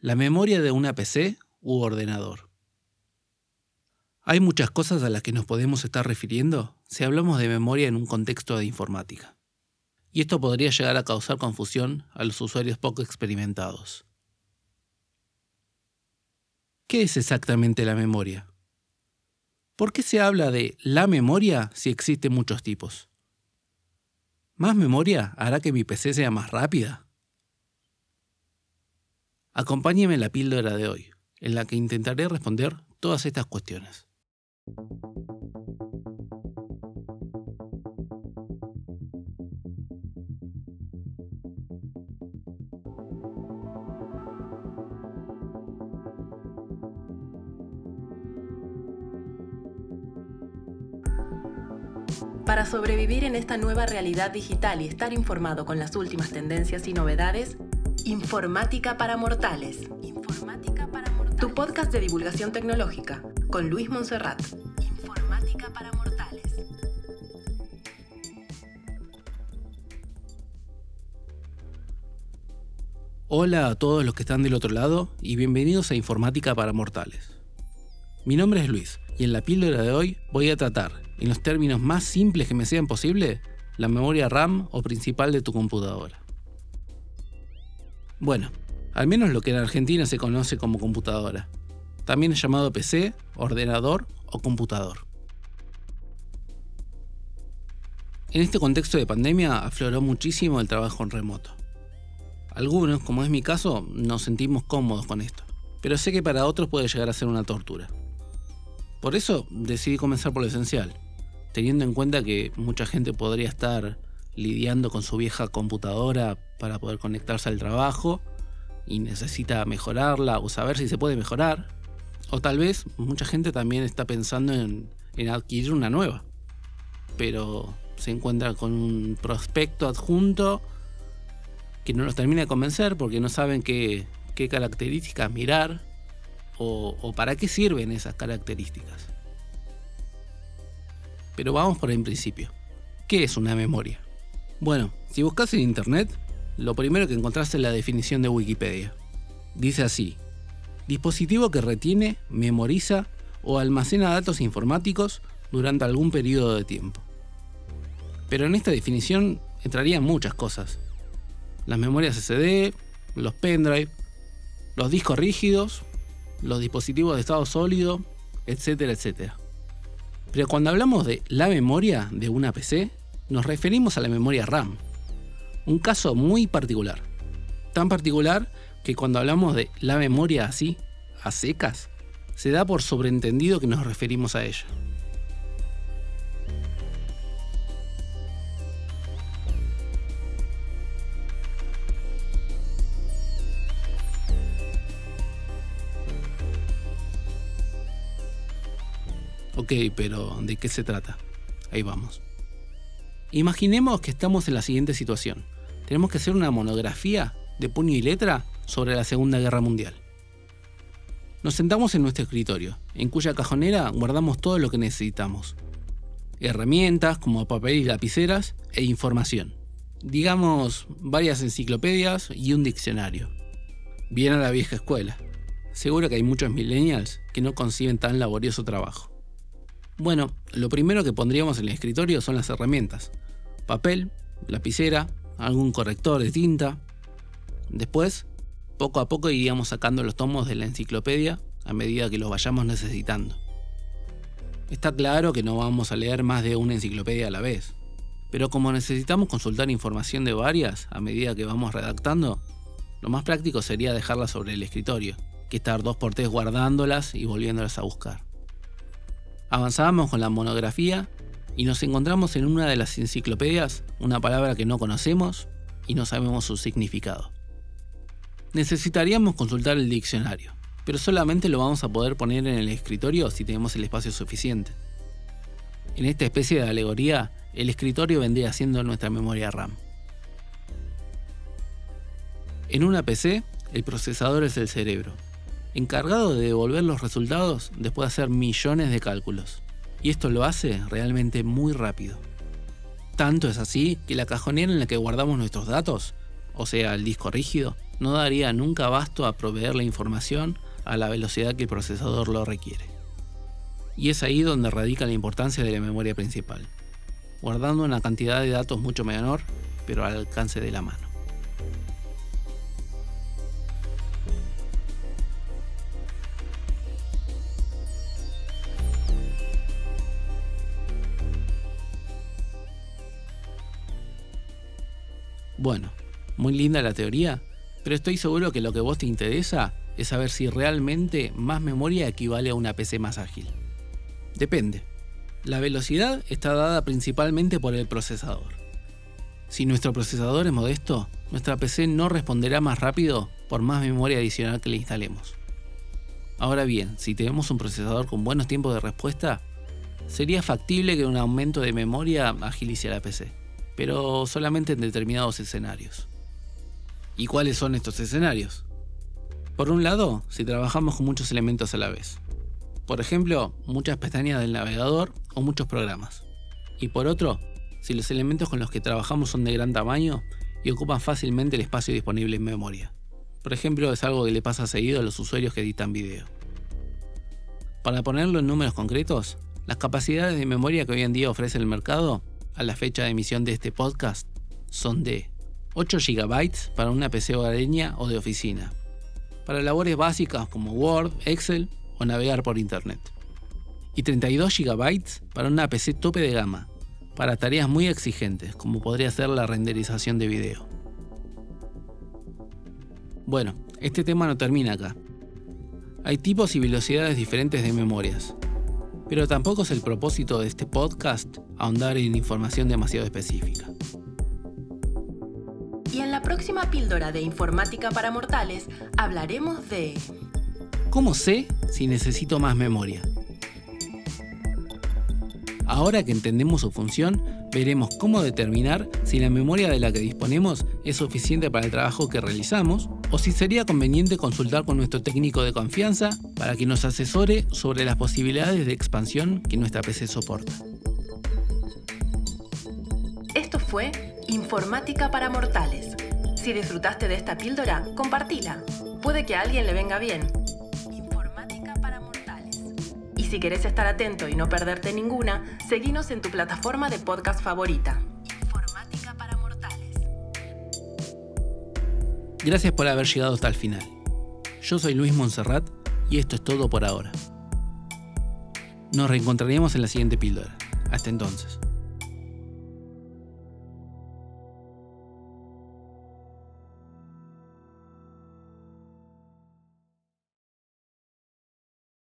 La memoria de una PC u ordenador. Hay muchas cosas a las que nos podemos estar refiriendo si hablamos de memoria en un contexto de informática. Y esto podría llegar a causar confusión a los usuarios poco experimentados. ¿Qué es exactamente la memoria? ¿Por qué se habla de la memoria si existen muchos tipos? ¿Más memoria hará que mi PC sea más rápida? Acompáñeme en la píldora de hoy, en la que intentaré responder todas estas cuestiones. Para sobrevivir en esta nueva realidad digital y estar informado con las últimas tendencias y novedades, Informática para Mortales. Informática para Mortales. Tu podcast de divulgación tecnológica con Luis Monserrat. Informática para Mortales. Hola a todos los que están del otro lado y bienvenidos a Informática para Mortales. Mi nombre es Luis y en la píldora de hoy voy a tratar, en los términos más simples que me sean posible, la memoria RAM o principal de tu computadora. Bueno, al menos lo que en Argentina se conoce como computadora. También es llamado PC, ordenador o computador. En este contexto de pandemia afloró muchísimo el trabajo en remoto. Algunos, como es mi caso, nos sentimos cómodos con esto, pero sé que para otros puede llegar a ser una tortura. Por eso decidí comenzar por lo esencial, teniendo en cuenta que mucha gente podría estar lidiando con su vieja computadora para poder conectarse al trabajo y necesita mejorarla o saber si se puede mejorar. O tal vez mucha gente también está pensando en, adquirir una nueva, pero se encuentra con un prospecto adjunto que no los termina de convencer porque no saben qué, características mirar o, o para qué sirven esas características. Pero vamos por el principio. ¿Qué es una memoria? Bueno, si buscas en internet, lo primero que encontraste es la definición de Wikipedia. Dice así, dispositivo que retiene, memoriza o almacena datos informáticos durante algún periodo de tiempo. Pero en esta definición entrarían muchas cosas. Las memorias SD, los pendrive, los discos rígidos, los dispositivos de estado sólido, etcétera, etcétera. Pero cuando hablamos de la memoria de una PC, nos referimos a la memoria RAM. Un caso muy particular. Tan particular que cuando hablamos de la memoria así, a secas, se da por sobreentendido que nos referimos a ella. Ok, pero ¿de qué se trata? Ahí vamos. Imaginemos que estamos en la siguiente situación. Tenemos que hacer una monografía de puño y letra sobre la Segunda Guerra Mundial. Nos sentamos en nuestro escritorio, en cuya cajonera guardamos todo lo que necesitamos. Herramientas como papel y lapiceras e información. Digamos, varias enciclopedias y un diccionario. Bien a la vieja escuela. Seguro que hay muchos millennials que no conciben tan laborioso trabajo. Bueno, lo primero que pondríamos en el escritorio son las herramientas. Papel, lapicera, algún corrector de tinta. Después, poco a poco iríamos sacando los tomos de la enciclopedia a medida que los vayamos necesitando. Está claro que no vamos a leer más de una enciclopedia a la vez, pero como necesitamos consultar información de varias a medida que vamos redactando, lo más práctico sería dejarlas sobre el escritorio, que estar dos por tres guardándolas y volviéndolas a buscar. Avanzábamos con la monografía y nos encontramos en una de las enciclopedias una palabra que no conocemos y no sabemos su significado. Necesitaríamos consultar el diccionario, pero solamente lo vamos a poder poner en el escritorio si tenemos el espacio suficiente. En esta especie de alegoría, el escritorio vendría siendo nuestra memoria RAM. En una PC, el procesador es el cerebro, encargado de devolver los resultados después de hacer millones de cálculos. Y esto lo hace realmente muy rápido. Tanto es así que la cajonera en la que guardamos nuestros datos o sea, el disco rígido, no daría nunca abasto a proveer la información a la velocidad que el procesador lo requiere. Y es ahí donde radica la importancia de la memoria principal, guardando una cantidad de datos mucho menor, pero al alcance de la mano. Bueno, muy linda la teoría, pero estoy seguro que lo que vos te interesa es saber si realmente más memoria equivale a una PC más ágil. Depende. La velocidad está dada principalmente por el procesador. Si nuestro procesador es modesto, nuestra PC no responderá más rápido por más memoria adicional que le instalemos. Ahora bien, si tenemos un procesador con buenos tiempos de respuesta, sería factible que un aumento de memoria agilice la PC pero solamente en determinados escenarios. ¿Y cuáles son estos escenarios? Por un lado, si trabajamos con muchos elementos a la vez. Por ejemplo, muchas pestañas del navegador o muchos programas. Y por otro, si los elementos con los que trabajamos son de gran tamaño y ocupan fácilmente el espacio disponible en memoria. Por ejemplo, es algo que le pasa seguido a los usuarios que editan video. Para ponerlo en números concretos, las capacidades de memoria que hoy en día ofrece el mercado a la fecha de emisión de este podcast son de 8 GB para una PC hogareña o de oficina, para labores básicas como Word, Excel o navegar por Internet, y 32 GB para una PC tope de gama, para tareas muy exigentes como podría ser la renderización de video. Bueno, este tema no termina acá. Hay tipos y velocidades diferentes de memorias, pero tampoco es el propósito de este podcast ahondar en información demasiado específica. Y en la próxima píldora de informática para mortales hablaremos de... ¿Cómo sé si necesito más memoria? Ahora que entendemos su función, veremos cómo determinar si la memoria de la que disponemos es suficiente para el trabajo que realizamos o si sería conveniente consultar con nuestro técnico de confianza para que nos asesore sobre las posibilidades de expansión que nuestra PC soporta. Esto fue Informática para Mortales. Si disfrutaste de esta píldora, compartila. Puede que a alguien le venga bien. Si querés estar atento y no perderte ninguna, seguinos en tu plataforma de podcast favorita. Informática para Mortales. Gracias por haber llegado hasta el final. Yo soy Luis Monserrat y esto es todo por ahora. Nos reencontraremos en la siguiente píldora. Hasta entonces.